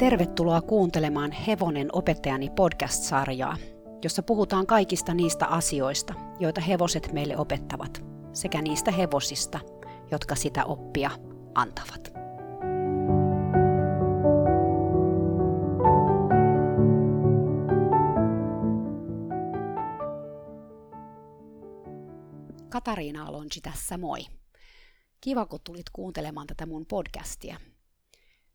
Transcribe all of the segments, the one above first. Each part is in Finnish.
Tervetuloa kuuntelemaan Hevonen opettajani podcast-sarjaa, jossa puhutaan kaikista niistä asioista, joita hevoset meille opettavat, sekä niistä hevosista, jotka sitä oppia antavat. Katariina Alonji tässä moi. Kiva, kun tulit kuuntelemaan tätä mun podcastia.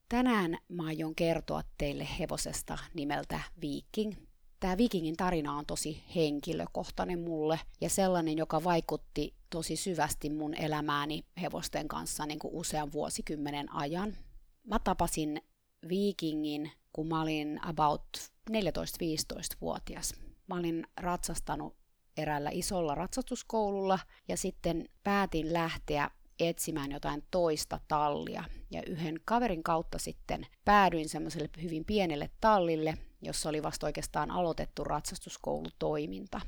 Tänään mä aion kertoa teille hevosesta nimeltä Viking. Tämä Vikingin tarina on tosi henkilökohtainen mulle ja sellainen, joka vaikutti tosi syvästi mun elämääni hevosten kanssa niin kuin usean vuosikymmenen ajan. Mä tapasin Vikingin, kun mä olin about 14-15-vuotias. Mä olin ratsastanut eräällä isolla ratsastuskoululla ja sitten päätin lähteä etsimään jotain toista tallia. Ja yhden kaverin kautta sitten päädyin semmoiselle hyvin pienelle tallille, jossa oli vasta oikeastaan aloitettu ratsastuskoulutoiminta.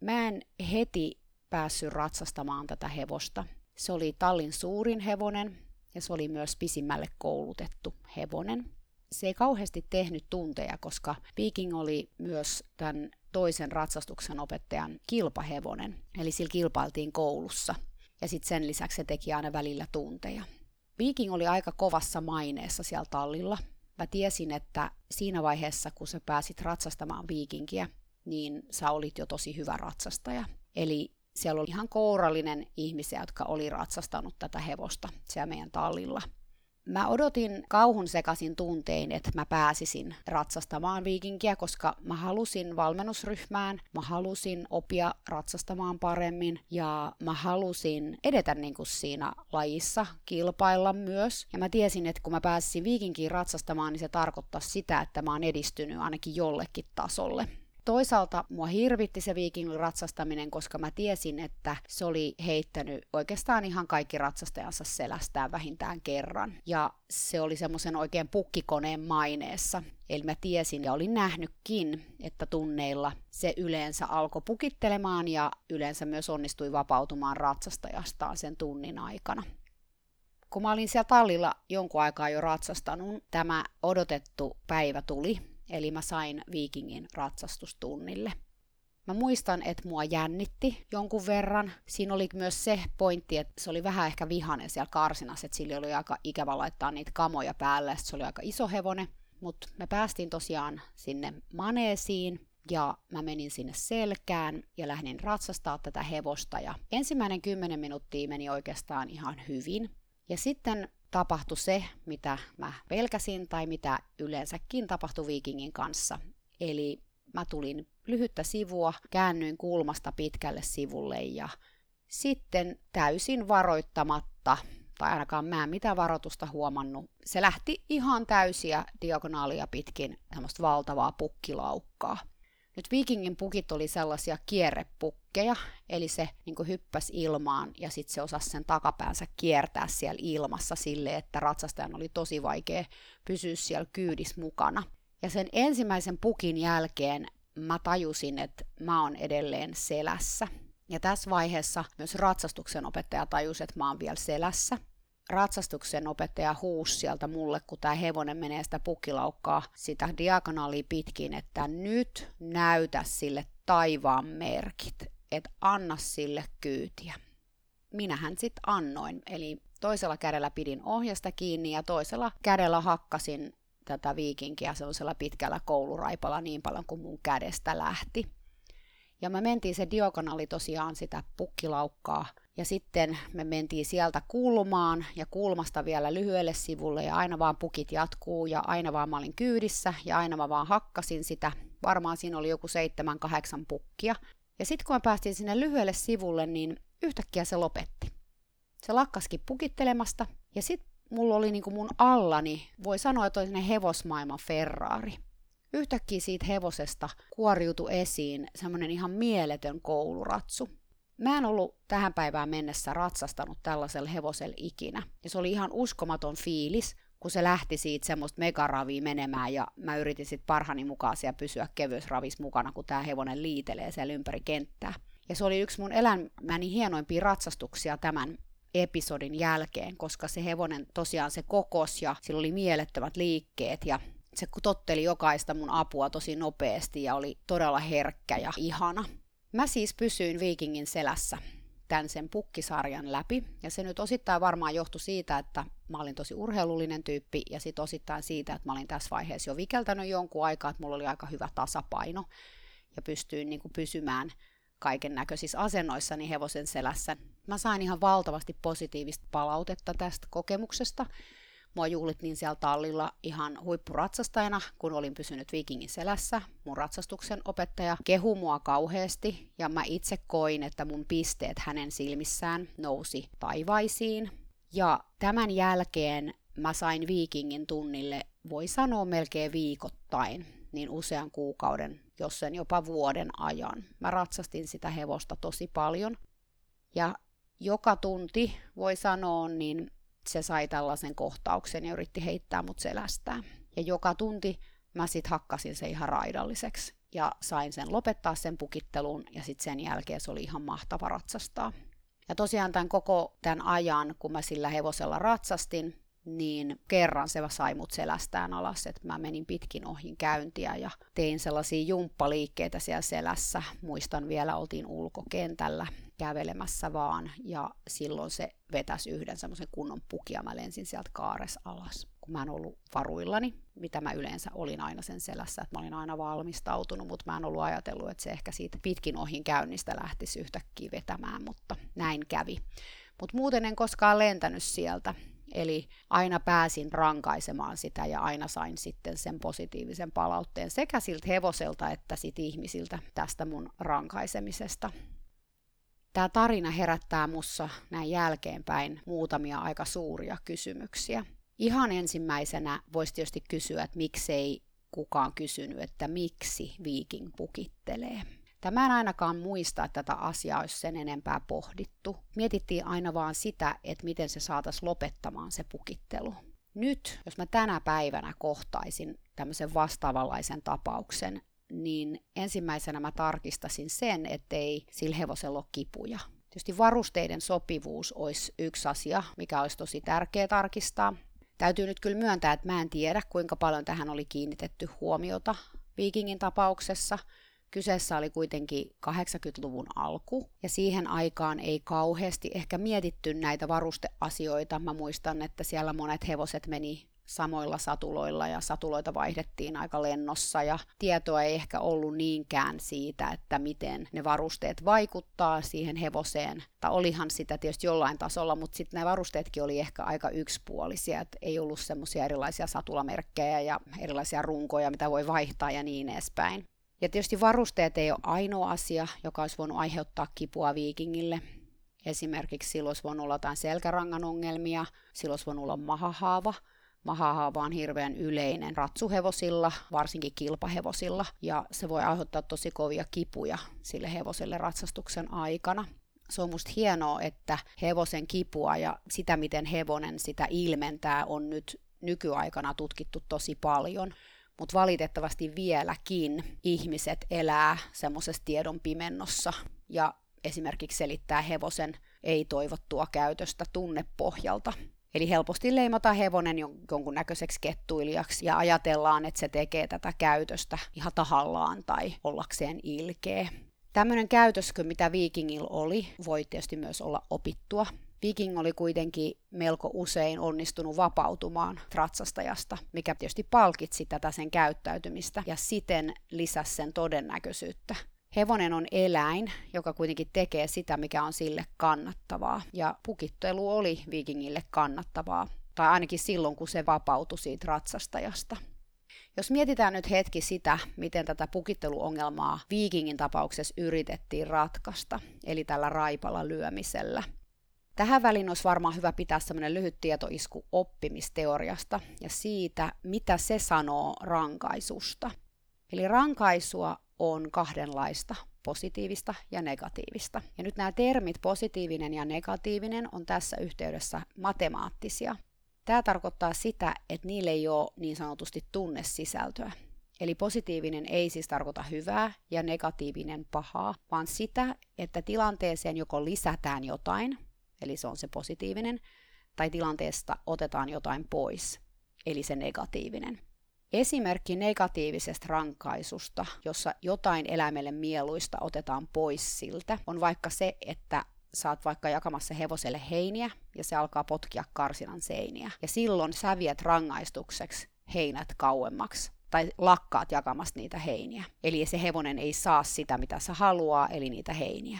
Mä en heti päässyt ratsastamaan tätä hevosta. Se oli tallin suurin hevonen ja se oli myös pisimmälle koulutettu hevonen. Se ei kauheasti tehnyt tunteja, koska Viking oli myös tämän toisen ratsastuksen opettajan kilpahevonen, eli sillä kilpailtiin koulussa – ja sitten sen lisäksi se teki aina välillä tunteja. Viking oli aika kovassa maineessa siellä tallilla. Mä tiesin, että siinä vaiheessa, kun sä pääsit ratsastamaan viikinkiä, niin sä olit jo tosi hyvä ratsastaja. Eli siellä oli ihan kourallinen ihmisiä, jotka oli ratsastanut tätä hevosta siellä meidän tallilla – Mä odotin kauhun sekaisin tuntein, että mä pääsisin ratsastamaan viikinkiä, koska mä halusin valmennusryhmään, mä halusin opia ratsastamaan paremmin ja mä halusin edetä niin kuin siinä lajissa, kilpailla myös. Ja mä tiesin, että kun mä pääsisin viikinkiin ratsastamaan, niin se tarkoittaa sitä, että mä oon edistynyt ainakin jollekin tasolle. Toisaalta mua hirvitti se viikingin ratsastaminen, koska mä tiesin, että se oli heittänyt oikeastaan ihan kaikki ratsastajansa selästään vähintään kerran. Ja se oli semmoisen oikein pukkikoneen maineessa. Eli mä tiesin ja olin nähnytkin, että tunneilla se yleensä alkoi pukittelemaan ja yleensä myös onnistui vapautumaan ratsastajastaan sen tunnin aikana. Kun mä olin siellä tallilla jonkun aikaa jo ratsastanut, tämä odotettu päivä tuli eli mä sain viikingin ratsastustunnille. Mä muistan, että mua jännitti jonkun verran. Siinä oli myös se pointti, että se oli vähän ehkä vihanen siellä karsinassa, että sillä oli aika ikävä laittaa niitä kamoja päälle, se oli aika iso hevonen. Mutta me päästiin tosiaan sinne maneesiin ja mä menin sinne selkään ja lähdin ratsastaa tätä hevosta. Ja ensimmäinen kymmenen minuuttia meni oikeastaan ihan hyvin. Ja sitten tapahtui se, mitä mä pelkäsin tai mitä yleensäkin tapahtui Vikingin kanssa. Eli mä tulin lyhyttä sivua, käännyin kulmasta pitkälle sivulle ja sitten täysin varoittamatta, tai ainakaan mä en mitään varoitusta huomannut, se lähti ihan täysiä diagonaalia pitkin semmoista valtavaa pukkilaukkaa. Nyt Vikingin pukit oli sellaisia kierrepukkeja, eli se niin hyppäsi ilmaan ja sitten se osasi sen takapäänsä kiertää siellä ilmassa sille, että ratsastajan oli tosi vaikea pysyä siellä kyydis mukana. Ja sen ensimmäisen pukin jälkeen mä tajusin, että mä oon edelleen selässä. Ja tässä vaiheessa myös ratsastuksen opettaja tajusi, että mä oon vielä selässä ratsastuksen opettaja huusi sieltä mulle, kun tämä hevonen menee sitä pukkilaukkaa sitä diagonaalia pitkin, että nyt näytä sille taivaan merkit, että anna sille kyytiä. Minähän sitten annoin, eli toisella kädellä pidin ohjasta kiinni ja toisella kädellä hakkasin tätä viikinkiä sellaisella pitkällä kouluraipalla niin paljon kuin mun kädestä lähti. Ja me mentiin se diagonaali tosiaan sitä pukkilaukkaa ja sitten me mentiin sieltä kulmaan ja kulmasta vielä lyhyelle sivulle ja aina vaan pukit jatkuu ja aina vaan mä olin kyydissä ja aina mä vaan hakkasin sitä. Varmaan siinä oli joku seitsemän, kahdeksan pukkia. Ja sitten kun mä päästiin sinne lyhyelle sivulle, niin yhtäkkiä se lopetti. Se lakkaskin pukittelemasta ja sitten mulla oli niin kuin mun allani, voi sanoa, että oli hevosmaailman Ferrari. Yhtäkkiä siitä hevosesta kuoriutui esiin semmoinen ihan mieletön kouluratsu. Mä en ollut tähän päivään mennessä ratsastanut tällaisella hevosella ikinä. Ja se oli ihan uskomaton fiilis, kun se lähti siitä semmoista megaravia menemään ja mä yritin sitten parhani mukaan siellä pysyä kevyysravis mukana, kun tämä hevonen liitelee siellä ympäri kenttää. Ja se oli yksi mun elämäni hienoimpia ratsastuksia tämän episodin jälkeen, koska se hevonen tosiaan se kokos ja sillä oli mielettömät liikkeet ja se totteli jokaista mun apua tosi nopeasti ja oli todella herkkä ja ihana. Mä siis pysyin viikingin selässä tämän sen pukkisarjan läpi. Ja se nyt osittain varmaan johtui siitä, että mä olin tosi urheilullinen tyyppi ja sitten osittain siitä, että mä olin tässä vaiheessa jo vikeltänyt jonkun aikaa, että mulla oli aika hyvä tasapaino ja pystyin niin kuin pysymään kaiken näköisissä asennoissani hevosen selässä. Mä sain ihan valtavasti positiivista palautetta tästä kokemuksesta. Mua juhlittiin siellä tallilla ihan huippuratsastajana, kun olin pysynyt viikingin selässä. Mun ratsastuksen opettaja kehu mua kauheasti ja mä itse koin, että mun pisteet hänen silmissään nousi taivaisiin. Ja tämän jälkeen mä sain viikingin tunnille, voi sanoa melkein viikoittain, niin usean kuukauden, jos sen jopa vuoden ajan. Mä ratsastin sitä hevosta tosi paljon. Ja joka tunti, voi sanoa, niin se sai tällaisen kohtauksen ja yritti heittää mut selästään. Ja joka tunti mä sit hakkasin se ihan raidalliseksi ja sain sen lopettaa sen pukittelun ja sitten sen jälkeen se oli ihan mahtava ratsastaa. Ja tosiaan tämän koko tämän ajan, kun mä sillä hevosella ratsastin, niin kerran se sai mut selästään alas, että mä menin pitkin ohin käyntiä ja tein sellaisia jumppaliikkeitä siellä selässä. Muistan vielä, oltiin ulkokentällä kävelemässä vaan ja silloin se vetäisi yhden semmoisen kunnon pukia. Mä lensin sieltä kaares alas, kun mä en ollut varuillani, mitä mä yleensä olin aina sen selässä, että mä olin aina valmistautunut, mutta mä en ollut ajatellut, että se ehkä siitä pitkin ohin käynnistä lähtisi yhtäkkiä vetämään, mutta näin kävi. Mutta muuten en koskaan lentänyt sieltä, Eli aina pääsin rankaisemaan sitä ja aina sain sitten sen positiivisen palautteen sekä siltä hevoselta että sit ihmisiltä tästä mun rankaisemisesta. Tämä tarina herättää mussa näin jälkeenpäin muutamia aika suuria kysymyksiä. Ihan ensimmäisenä voisi tietysti kysyä, että miksei kukaan kysynyt, että miksi viiking pukittelee. Tämä en ainakaan muista, että tätä asiaa olisi sen enempää pohdittu. Mietittiin aina vaan sitä, että miten se saataisiin lopettamaan se pukittelu. Nyt, jos mä tänä päivänä kohtaisin tämmöisen vastaavanlaisen tapauksen, niin ensimmäisenä mä tarkistasin sen, ettei sillä hevosella ole kipuja. Tietysti varusteiden sopivuus olisi yksi asia, mikä olisi tosi tärkeä tarkistaa. Täytyy nyt kyllä myöntää, että mä en tiedä, kuinka paljon tähän oli kiinnitetty huomiota Vikingin tapauksessa, Kyseessä oli kuitenkin 80-luvun alku, ja siihen aikaan ei kauheasti ehkä mietitty näitä varusteasioita. Mä muistan, että siellä monet hevoset meni samoilla satuloilla ja satuloita vaihdettiin aika lennossa ja tietoa ei ehkä ollut niinkään siitä, että miten ne varusteet vaikuttaa siihen hevoseen. Tai olihan sitä tietysti jollain tasolla, mutta sitten nämä varusteetkin oli ehkä aika yksipuolisia, että ei ollut semmoisia erilaisia satulamerkkejä ja erilaisia runkoja, mitä voi vaihtaa ja niin edespäin. Ja tietysti varusteet ei ole ainoa asia, joka olisi voinut aiheuttaa kipua viikingille. Esimerkiksi silloin olisi voinut olla jotain selkärangan ongelmia, silloin olisi voinut olla mahahaava. Mahahaava on hirveän yleinen ratsuhevosilla, varsinkin kilpahevosilla, ja se voi aiheuttaa tosi kovia kipuja sille hevoselle ratsastuksen aikana. Se on musta hienoa, että hevosen kipua ja sitä, miten hevonen sitä ilmentää, on nyt nykyaikana tutkittu tosi paljon mutta valitettavasti vieläkin ihmiset elää semmoisessa tiedon pimennossa ja esimerkiksi selittää hevosen ei-toivottua käytöstä tunnepohjalta. Eli helposti leimataan hevonen jonkunnäköiseksi kettuilijaksi ja ajatellaan, että se tekee tätä käytöstä ihan tahallaan tai ollakseen ilkeä. Tämmöinen käytöskö, mitä viikingillä oli, voi tietysti myös olla opittua. Viking oli kuitenkin melko usein onnistunut vapautumaan ratsastajasta, mikä tietysti palkitsi tätä sen käyttäytymistä ja siten lisäsi sen todennäköisyyttä. Hevonen on eläin, joka kuitenkin tekee sitä, mikä on sille kannattavaa, ja pukittelu oli vikingille kannattavaa, tai ainakin silloin, kun se vapautui siitä ratsastajasta. Jos mietitään nyt hetki sitä, miten tätä pukitteluongelmaa viikingin tapauksessa yritettiin ratkaista, eli tällä raipalla lyömisellä, Tähän väliin olisi varmaan hyvä pitää semmoinen lyhyt tietoisku oppimisteoriasta ja siitä, mitä se sanoo rankaisusta. Eli rankaisua on kahdenlaista, positiivista ja negatiivista. Ja nyt nämä termit positiivinen ja negatiivinen on tässä yhteydessä matemaattisia. Tämä tarkoittaa sitä, että niille ei ole niin sanotusti tunnesisältöä. Eli positiivinen ei siis tarkoita hyvää ja negatiivinen pahaa, vaan sitä, että tilanteeseen joko lisätään jotain, eli se on se positiivinen, tai tilanteesta otetaan jotain pois, eli se negatiivinen. Esimerkki negatiivisesta rankaisusta, jossa jotain eläimelle mieluista otetaan pois siltä, on vaikka se, että saat vaikka jakamassa hevoselle heiniä ja se alkaa potkia karsinan seiniä. Ja silloin sä viet rangaistukseksi heinät kauemmaksi tai lakkaat jakamasta niitä heiniä. Eli se hevonen ei saa sitä, mitä sä haluaa, eli niitä heiniä.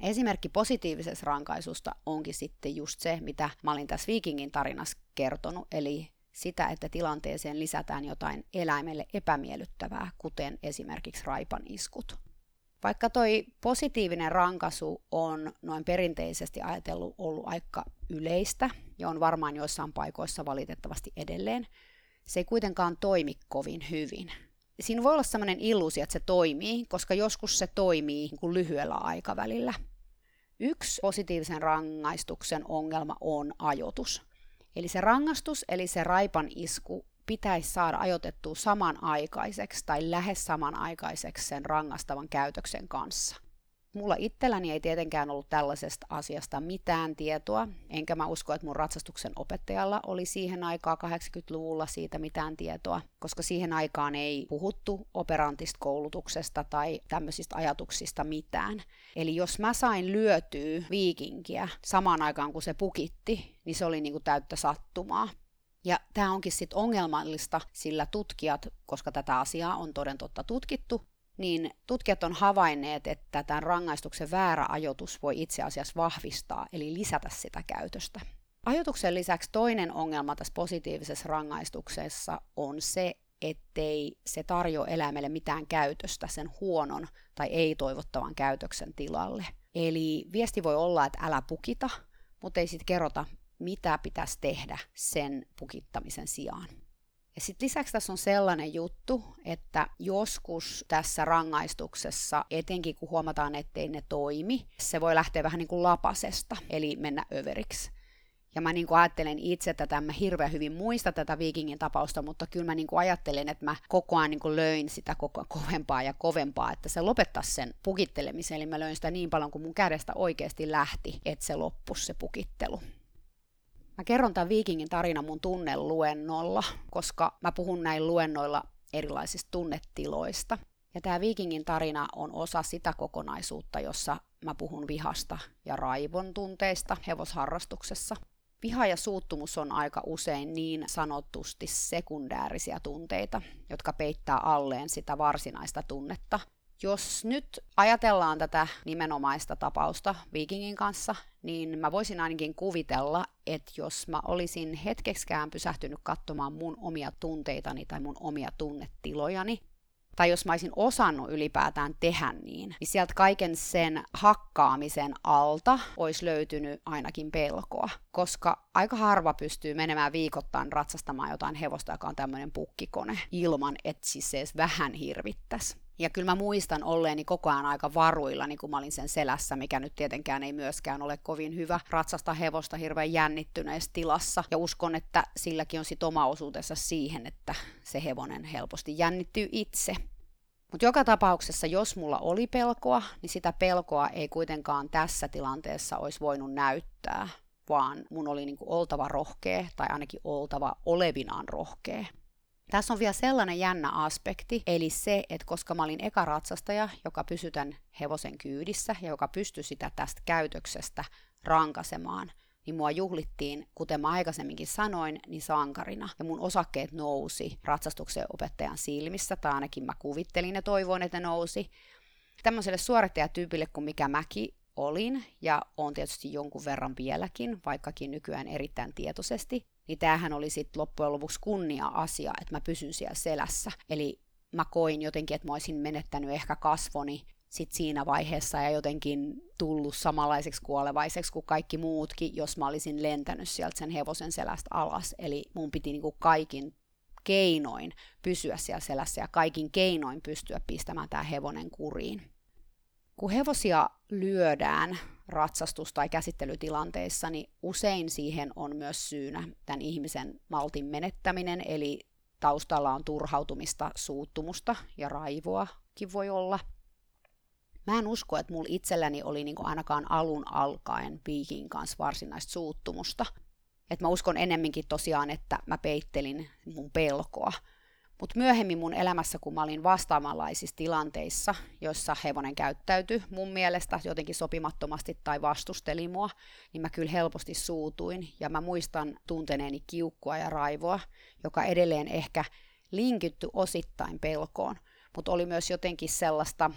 Esimerkki positiivisesta rankaisusta onkin sitten just se, mitä mä olin tässä Vikingin tarinassa kertonut, eli sitä, että tilanteeseen lisätään jotain eläimelle epämiellyttävää, kuten esimerkiksi raipan iskut. Vaikka toi positiivinen rankaisu on noin perinteisesti ajatellut ollut aika yleistä ja on varmaan joissain paikoissa valitettavasti edelleen, se ei kuitenkaan toimi kovin hyvin. Siinä voi olla sellainen illuusio, että se toimii, koska joskus se toimii niin kuin lyhyellä aikavälillä. Yksi positiivisen rangaistuksen ongelma on ajoitus. Eli se rangaistus, eli se raipan isku, pitäisi saada ajoitettua samanaikaiseksi tai lähes samanaikaiseksi sen rangastavan käytöksen kanssa. Mulla itselläni ei tietenkään ollut tällaisesta asiasta mitään tietoa, enkä mä usko, että mun ratsastuksen opettajalla oli siihen aikaa 80-luvulla siitä mitään tietoa, koska siihen aikaan ei puhuttu operantista koulutuksesta tai tämmöisistä ajatuksista mitään. Eli jos mä sain lyötyä viikinkiä samaan aikaan kun se pukitti, niin se oli niinku täyttä sattumaa. Ja tämä onkin sitten ongelmallista, sillä tutkijat, koska tätä asiaa on toden totta tutkittu, niin tutkijat on havainneet, että tämän rangaistuksen väärä ajoitus voi itse asiassa vahvistaa, eli lisätä sitä käytöstä. Ajoituksen lisäksi toinen ongelma tässä positiivisessa rangaistuksessa on se, ettei se tarjoa eläimelle mitään käytöstä sen huonon tai ei-toivottavan käytöksen tilalle. Eli viesti voi olla, että älä pukita, mutta ei sitten kerrota, mitä pitäisi tehdä sen pukittamisen sijaan. Ja sitten lisäksi tässä on sellainen juttu, että joskus tässä rangaistuksessa, etenkin kun huomataan, ettei ne toimi, se voi lähteä vähän niin kuin lapasesta, eli mennä överiksi. Ja mä niin kuin ajattelen itse tätä, mä hirveän hyvin muista tätä viikingin tapausta, mutta kyllä mä niin kuin ajattelen, että mä koko ajan niin kuin löin sitä koko kovempaa ja kovempaa, että se lopettaisi sen pukittelemisen. Eli mä löin sitä niin paljon kuin mun kädestä oikeasti lähti, että se loppui se pukittelu. Mä kerron tämän viikingin tarina mun tunneluennolla, koska mä puhun näin luennoilla erilaisista tunnetiloista. Ja tämä viikingin tarina on osa sitä kokonaisuutta, jossa mä puhun vihasta ja raivon tunteista hevosharrastuksessa. Viha ja suuttumus on aika usein niin sanotusti sekundäärisiä tunteita, jotka peittää alleen sitä varsinaista tunnetta, jos nyt ajatellaan tätä nimenomaista tapausta Vikingin kanssa, niin mä voisin ainakin kuvitella, että jos mä olisin hetkeksikään pysähtynyt katsomaan mun omia tunteitani tai mun omia tunnetilojani, tai jos mä olisin osannut ylipäätään tehdä niin, niin sieltä kaiken sen hakkaamisen alta olisi löytynyt ainakin pelkoa, koska aika harva pystyy menemään viikoittain ratsastamaan jotain hevosta, joka on tämmöinen pukkikone, ilman että siis se edes vähän hirvittäisi. Ja kyllä mä muistan olleeni koko ajan aika varuilla, niin kun mä olin sen selässä, mikä nyt tietenkään ei myöskään ole kovin hyvä ratsasta hevosta hirveän jännittyneessä tilassa. Ja uskon, että silläkin on sit oma osuutensa siihen, että se hevonen helposti jännittyy itse. Mutta joka tapauksessa, jos mulla oli pelkoa, niin sitä pelkoa ei kuitenkaan tässä tilanteessa olisi voinut näyttää, vaan mun oli niinku oltava rohkea, tai ainakin oltava olevinaan rohkea. Tässä on vielä sellainen jännä aspekti, eli se, että koska mä olin eka ratsastaja, joka pysytän hevosen kyydissä ja joka pystyi sitä tästä käytöksestä rankasemaan, niin mua juhlittiin, kuten mä aikaisemminkin sanoin, niin sankarina. Ja mun osakkeet nousi ratsastuksen opettajan silmissä, tai ainakin mä kuvittelin ja toivoin, että ne nousi. Tämmöiselle suorittajatyypille kuin mikä mäkin olin, ja on tietysti jonkun verran vieläkin, vaikkakin nykyään erittäin tietoisesti, niin tämähän oli sitten loppujen lopuksi kunnia-asia, että mä pysyn siellä selässä. Eli mä koin jotenkin, että mä olisin menettänyt ehkä kasvoni sit siinä vaiheessa ja jotenkin tullut samanlaiseksi kuolevaiseksi kuin kaikki muutkin, jos mä olisin lentänyt sieltä sen hevosen selästä alas. Eli mun piti niinku kaikin keinoin pysyä siellä selässä ja kaikin keinoin pystyä pistämään tämä hevonen kuriin. Kun hevosia lyödään ratsastus- tai käsittelytilanteissa, niin usein siihen on myös syynä tämän ihmisen maltin menettäminen, eli taustalla on turhautumista, suuttumusta ja raivoakin voi olla. Mä en usko, että mulla itselläni oli niin ainakaan alun alkaen piikin kanssa varsinaista suuttumusta. Et mä uskon ennemminkin tosiaan, että mä peittelin mun pelkoa. Mutta myöhemmin mun elämässä, kun mä olin vastaavanlaisissa tilanteissa, joissa hevonen käyttäytyi mun mielestä jotenkin sopimattomasti tai vastusteli mua, niin mä kyllä helposti suutuin. Ja mä muistan tunteneeni kiukkua ja raivoa, joka edelleen ehkä linkitty osittain pelkoon, mutta oli myös jotenkin sellaista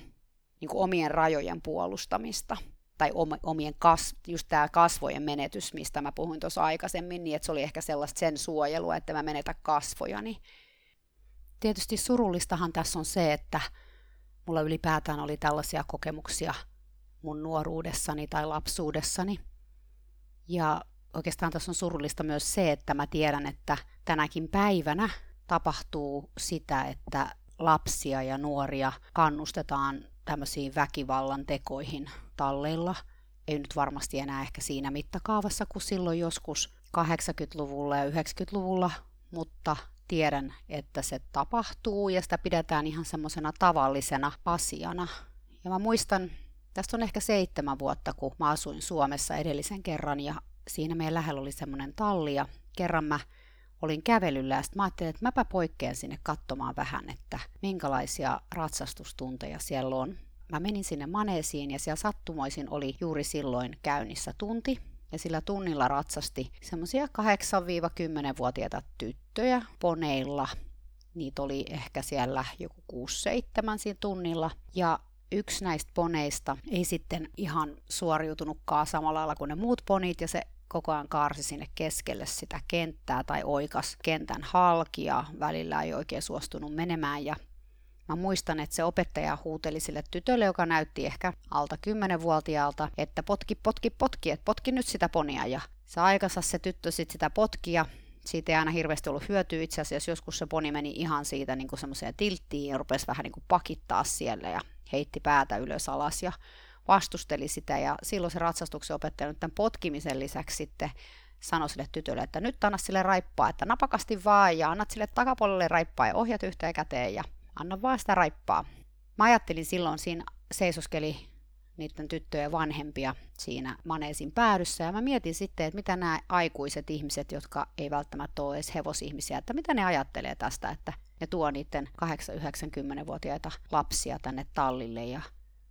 niin omien rajojen puolustamista tai omien kas, just tämä kasvojen menetys, mistä mä puhuin tuossa aikaisemmin, niin että se oli ehkä sellaista sen suojelua, että mä menetä kasvojani. Tietysti surullistahan tässä on se, että mulla ylipäätään oli tällaisia kokemuksia mun nuoruudessani tai lapsuudessani. Ja oikeastaan tässä on surullista myös se, että mä tiedän, että tänäkin päivänä tapahtuu sitä, että lapsia ja nuoria kannustetaan tämmöisiin väkivallan tekoihin talleilla. Ei nyt varmasti enää ehkä siinä mittakaavassa kuin silloin joskus 80-luvulla ja 90-luvulla, mutta tiedän, että se tapahtuu ja sitä pidetään ihan semmoisena tavallisena asiana. Ja mä muistan, tästä on ehkä seitsemän vuotta, kun mä asuin Suomessa edellisen kerran ja siinä meidän lähellä oli semmoinen talli ja kerran mä olin kävelyllä ja mä ajattelin, että mäpä poikkean sinne katsomaan vähän, että minkälaisia ratsastustunteja siellä on. Mä menin sinne maneesiin ja siellä sattumoisin oli juuri silloin käynnissä tunti. Ja sillä tunnilla ratsasti semmoisia 8-10-vuotiaita tyttöjä poneilla. Niitä oli ehkä siellä joku 6-7 siinä tunnilla. Ja yksi näistä poneista ei sitten ihan suoriutunutkaan samalla lailla kuin ne muut ponit, ja se koko ajan kaarsi sinne keskelle sitä kenttää tai oikas kentän halki ja välillä ei oikein suostunut menemään ja Mä muistan, että se opettaja huuteli sille tytölle, joka näytti ehkä alta 10-vuotiaalta, että potki, potki, potki, että potki nyt sitä ponia. Ja se aikansa se tyttö sitten sitä potkia siitä ei aina hirveästi ollut hyötyä itse asiassa. Joskus se poni meni ihan siitä niin semmoiseen tilttiin ja rupesi vähän niin kuin pakittaa siellä ja heitti päätä ylös alas. Ja vastusteli sitä ja silloin se ratsastuksen opettaja nyt tämän potkimisen lisäksi sitten sanoi sille tytölle, että nyt anna sille raippaa, että napakasti vaan ja annat sille takapuolelle raippaa ja ohjat yhteen käteen ja anna vaan sitä raippaa. Mä ajattelin silloin, siinä seisoskeli niiden tyttöjen vanhempia siinä maneesin päädyssä. Ja mä mietin sitten, että mitä nämä aikuiset ihmiset, jotka ei välttämättä ole edes hevosihmisiä, että mitä ne ajattelee tästä, että ne tuo niiden 8-90-vuotiaita lapsia tänne tallille ja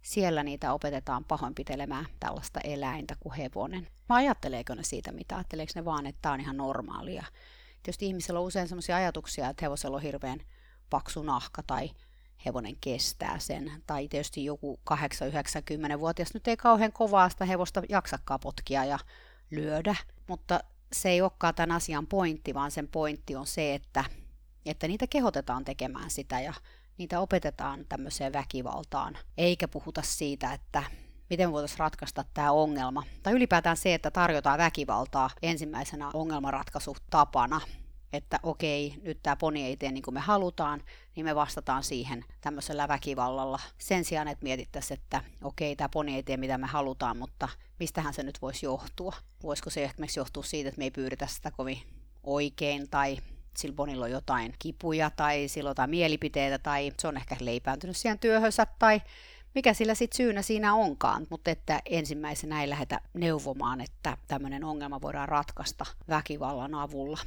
siellä niitä opetetaan pahoinpitelemään tällaista eläintä kuin hevonen. Mä ajatteleeko ne siitä mitä? Ajatteleeko ne vaan, että tämä on ihan normaalia? Tietysti ihmisellä on usein sellaisia ajatuksia, että hevosella on hirveän paksu nahka tai hevonen kestää sen. Tai tietysti joku 8-90-vuotias nyt ei kauhean kovaa sitä hevosta jaksakaan potkia ja lyödä. Mutta se ei olekaan tämän asian pointti, vaan sen pointti on se, että, että niitä kehotetaan tekemään sitä ja niitä opetetaan tämmöiseen väkivaltaan, eikä puhuta siitä, että miten voitaisiin ratkaista tämä ongelma. Tai ylipäätään se, että tarjotaan väkivaltaa ensimmäisenä ongelmanratkaisutapana, että okei, nyt tämä poni ei tee niin kuin me halutaan, niin me vastataan siihen tämmöisellä väkivallalla. Sen sijaan, että mietittäisiin, että okei, tämä poni ei tee mitä me halutaan, mutta mistähän se nyt voisi johtua? Voisiko se esimerkiksi johtua siitä, että me ei pyyditä sitä kovin oikein tai sillä Bonilla on jotain kipuja tai sillä jotain mielipiteitä tai se on ehkä leipääntynyt siihen työhönsä tai mikä sillä sitten syynä siinä onkaan, mutta että ensimmäisenä ei lähdetä neuvomaan, että tämmöinen ongelma voidaan ratkaista väkivallan avulla.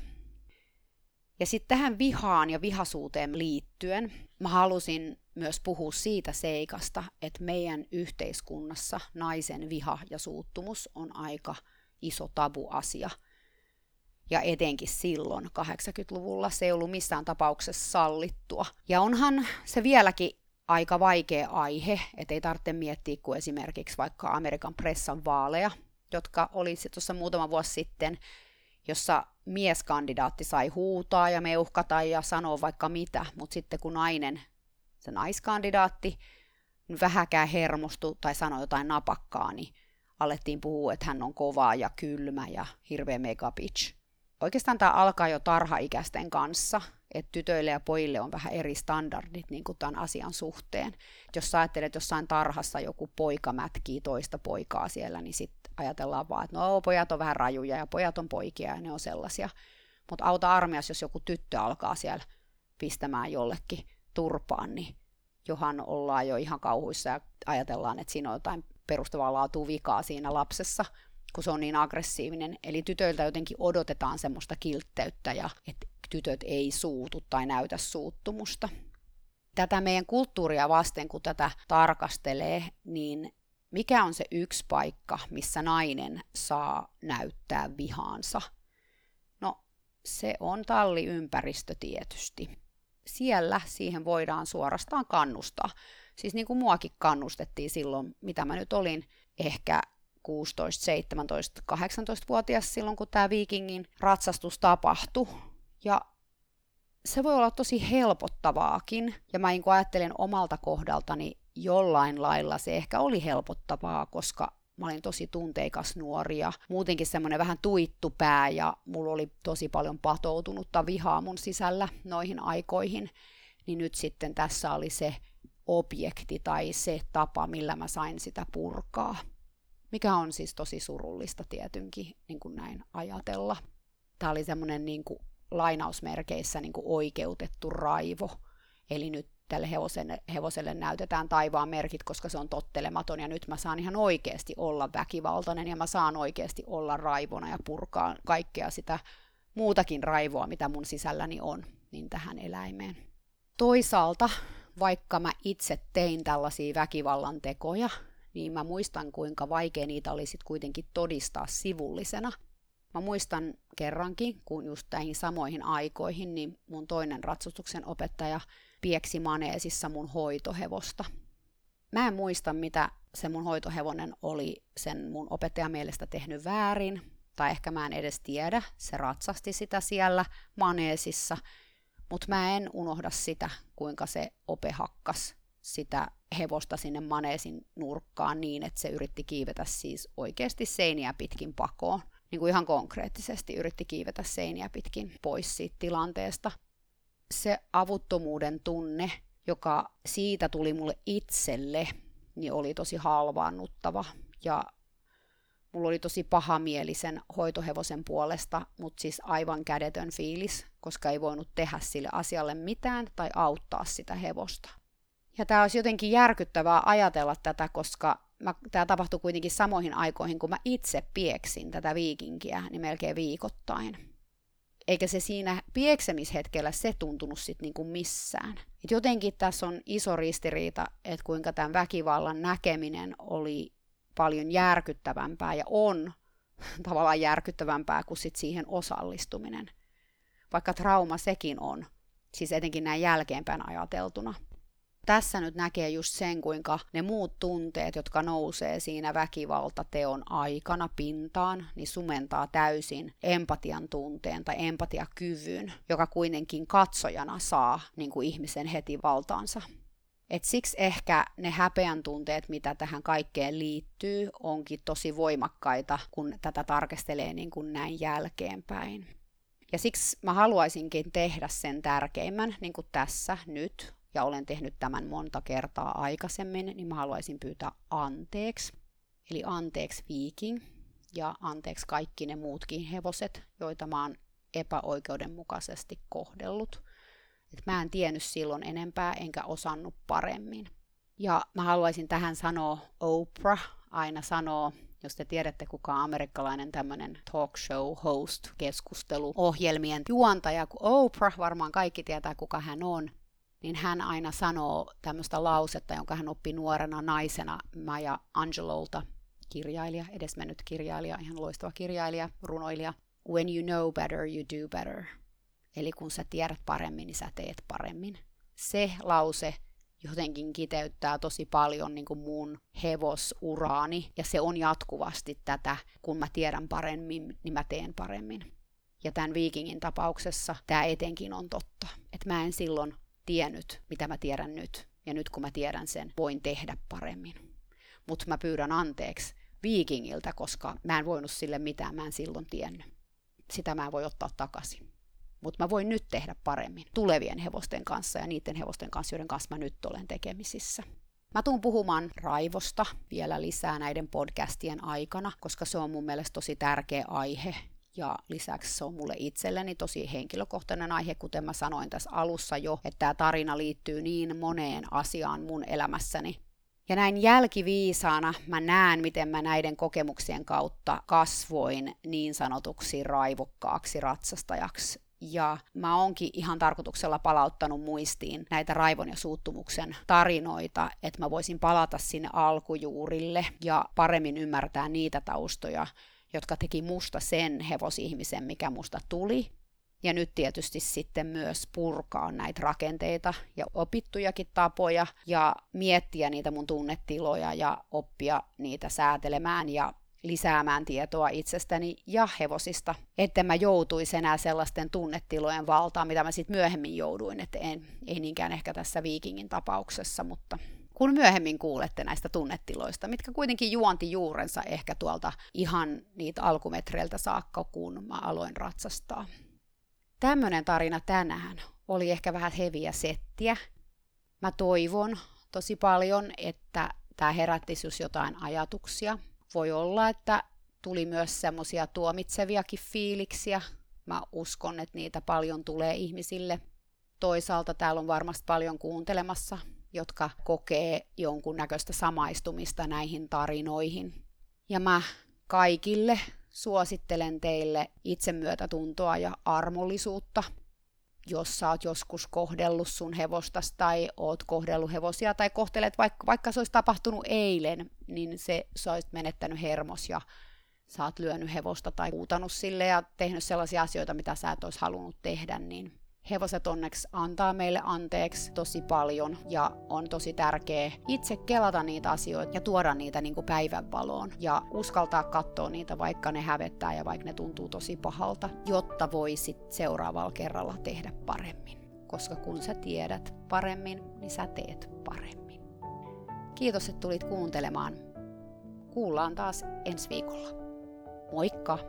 Ja sitten tähän vihaan ja vihasuuteen liittyen mä halusin myös puhua siitä seikasta, että meidän yhteiskunnassa naisen viha ja suuttumus on aika iso tabuasia – ja etenkin silloin 80-luvulla se ei ollut missään tapauksessa sallittua. Ja onhan se vieläkin aika vaikea aihe, ettei tarvitse miettiä kuin esimerkiksi vaikka Amerikan pressan vaaleja, jotka oli tuossa muutama vuosi sitten, jossa mieskandidaatti sai huutaa ja meuhkata ja sanoa vaikka mitä, mutta sitten kun nainen, se naiskandidaatti, vähäkään hermostui tai sanoi jotain napakkaa, niin alettiin puhua, että hän on kova ja kylmä ja hirveä megabitch oikeastaan tämä alkaa jo tarhaikäisten kanssa, että tytöille ja pojille on vähän eri standardit niin kuin tämän asian suhteen. Jos sä ajattelet, että jossain tarhassa joku poika mätkii toista poikaa siellä, niin sitten ajatellaan vaan, että no pojat on vähän rajuja ja pojat on poikia ja ne on sellaisia. Mutta auta armias, jos joku tyttö alkaa siellä pistämään jollekin turpaan, niin johan ollaan jo ihan kauhuissa ja ajatellaan, että siinä on jotain perustavaa laatua vikaa siinä lapsessa – kun se on niin aggressiivinen. Eli tytöiltä jotenkin odotetaan semmoista kiltteyttä ja että tytöt ei suutu tai näytä suuttumusta. Tätä meidän kulttuuria vasten, kun tätä tarkastelee, niin mikä on se yksi paikka, missä nainen saa näyttää vihaansa? No, se on talliympäristö tietysti. Siellä siihen voidaan suorastaan kannustaa. Siis niin kuin muakin kannustettiin silloin, mitä mä nyt olin ehkä 16, 17, 18-vuotias silloin, kun tämä viikingin ratsastus tapahtui. Ja se voi olla tosi helpottavaakin. Ja mä niin ajattelen omalta kohdaltani jollain lailla se ehkä oli helpottavaa, koska mä olin tosi tunteikas nuori ja muutenkin semmoinen vähän tuittu pää ja mulla oli tosi paljon patoutunutta vihaa mun sisällä noihin aikoihin. Niin nyt sitten tässä oli se objekti tai se tapa, millä mä sain sitä purkaa. Mikä on siis tosi surullista tietynkin niin kuin näin ajatella. Tämä oli semmoinen niin kuin, lainausmerkeissä niin kuin oikeutettu raivo. Eli nyt tälle hevoselle, hevoselle näytetään taivaan merkit, koska se on tottelematon ja nyt mä saan ihan oikeasti olla väkivaltainen ja mä saan oikeasti olla raivona ja purkaa kaikkea sitä muutakin raivoa, mitä mun sisälläni on, niin tähän eläimeen. Toisaalta, vaikka mä itse tein tällaisia väkivallan tekoja, niin mä muistan kuinka vaikea niitä oli sitten kuitenkin todistaa sivullisena. Mä muistan kerrankin, kun just näihin samoihin aikoihin, niin mun toinen ratsustuksen opettaja pieksi maneesissa mun hoitohevosta. Mä en muista, mitä se mun hoitohevonen oli sen mun opettajan mielestä tehnyt väärin, tai ehkä mä en edes tiedä, se ratsasti sitä siellä maneesissa, mutta mä en unohda sitä, kuinka se ope hakkas sitä hevosta sinne maneesin nurkkaan niin, että se yritti kiivetä siis oikeasti seiniä pitkin pakoon. Niin kuin ihan konkreettisesti yritti kiivetä seiniä pitkin pois siitä tilanteesta se avuttomuuden tunne, joka siitä tuli mulle itselle, niin oli tosi halvaannuttava. Ja mulla oli tosi pahamielisen hoitohevosen puolesta, mutta siis aivan kädetön fiilis, koska ei voinut tehdä sille asialle mitään tai auttaa sitä hevosta. Ja tämä olisi jotenkin järkyttävää ajatella tätä, koska tämä tapahtui kuitenkin samoihin aikoihin, kun mä itse pieksin tätä viikinkiä, niin melkein viikoittain eikä se siinä pieksemishetkellä se tuntunut sitten niinku missään. Et jotenkin tässä on iso ristiriita, että kuinka tämän väkivallan näkeminen oli paljon järkyttävämpää ja on tavallaan järkyttävämpää kuin sit siihen osallistuminen. Vaikka trauma sekin on, siis etenkin näin jälkeenpäin ajateltuna tässä nyt näkee just sen, kuinka ne muut tunteet, jotka nousee siinä väkivaltateon aikana pintaan, niin sumentaa täysin empatian tunteen tai empatiakyvyn, joka kuitenkin katsojana saa niin kuin ihmisen heti valtaansa. Et siksi ehkä ne häpeän tunteet, mitä tähän kaikkeen liittyy, onkin tosi voimakkaita, kun tätä tarkastelee niin kuin näin jälkeenpäin. Ja siksi mä haluaisinkin tehdä sen tärkeimmän, niin kuin tässä nyt, ja olen tehnyt tämän monta kertaa aikaisemmin, niin mä haluaisin pyytää anteeksi. Eli anteeksi viiking ja anteeksi kaikki ne muutkin hevoset, joita mä oon epäoikeudenmukaisesti kohdellut. Et mä en tiennyt silloin enempää enkä osannut paremmin. Ja mä haluaisin tähän sanoa Oprah aina sanoo, jos te tiedätte kuka on amerikkalainen tämmöinen talk show host, keskusteluohjelmien juontaja kuin Oprah, varmaan kaikki tietää kuka hän on, niin hän aina sanoo tämmöistä lausetta, jonka hän oppi nuorena naisena Maya Angelolta, kirjailija, edesmennyt kirjailija, ihan loistava kirjailija, runoilija. When you know better, you do better. Eli kun sä tiedät paremmin, niin sä teet paremmin. Se lause jotenkin kiteyttää tosi paljon niin kuin mun hevosuraani, ja se on jatkuvasti tätä, kun mä tiedän paremmin, niin mä teen paremmin. Ja tämän viikingin tapauksessa tämä etenkin on totta. Että mä en silloin tiennyt, mitä mä tiedän nyt. Ja nyt kun mä tiedän sen, voin tehdä paremmin. Mutta mä pyydän anteeksi viikingiltä, koska mä en voinut sille mitään, mä en silloin tiennyt. Sitä mä en voi ottaa takaisin. Mutta mä voin nyt tehdä paremmin tulevien hevosten kanssa ja niiden hevosten kanssa, joiden kanssa mä nyt olen tekemisissä. Mä tuun puhumaan raivosta vielä lisää näiden podcastien aikana, koska se on mun mielestä tosi tärkeä aihe ja lisäksi se on mulle itselleni tosi henkilökohtainen aihe, kuten mä sanoin tässä alussa jo, että tämä tarina liittyy niin moneen asiaan mun elämässäni. Ja näin jälkiviisaana mä näen, miten mä näiden kokemuksien kautta kasvoin niin sanotuksi raivokkaaksi ratsastajaksi ja mä oonkin ihan tarkoituksella palauttanut muistiin näitä raivon ja suuttumuksen tarinoita, että mä voisin palata sinne alkujuurille ja paremmin ymmärtää niitä taustoja, jotka teki musta sen hevosihmisen, mikä musta tuli. Ja nyt tietysti sitten myös purkaa näitä rakenteita ja opittujakin tapoja ja miettiä niitä mun tunnetiloja ja oppia niitä säätelemään ja lisäämään tietoa itsestäni ja hevosista, että mä joutuisi enää sellaisten tunnetilojen valtaan, mitä mä sitten myöhemmin jouduin, että en, ei niinkään ehkä tässä viikingin tapauksessa, mutta kun myöhemmin kuulette näistä tunnetiloista, mitkä kuitenkin juonti juurensa ehkä tuolta ihan niitä alkumetreiltä saakka, kun mä aloin ratsastaa. Tämmöinen tarina tänään oli ehkä vähän heviä settiä. Mä toivon tosi paljon, että tämä herättisi just jotain ajatuksia. Voi olla, että tuli myös semmoisia tuomitseviakin fiiliksiä. Mä uskon, että niitä paljon tulee ihmisille. Toisaalta täällä on varmasti paljon kuuntelemassa jotka kokee jonkunnäköistä samaistumista näihin tarinoihin. Ja mä kaikille suosittelen teille itsemyötätuntoa ja armollisuutta. Jos sä oot joskus kohdellut sun hevostas tai oot kohdellut hevosia tai kohtelet vaikka, vaikka se olisi tapahtunut eilen, niin se sä olisit menettänyt hermos ja sä oot lyönyt hevosta tai huutanut sille ja tehnyt sellaisia asioita, mitä sä et olisi halunnut tehdä, niin hevoset onneksi antaa meille anteeksi tosi paljon ja on tosi tärkeä itse kelata niitä asioita ja tuoda niitä niin kuin päivänvaloon ja uskaltaa katsoa niitä, vaikka ne hävettää ja vaikka ne tuntuu tosi pahalta, jotta voisit seuraavalla kerralla tehdä paremmin. Koska kun sä tiedät paremmin, niin sä teet paremmin. Kiitos, että tulit kuuntelemaan. Kuullaan taas ensi viikolla. Moikka!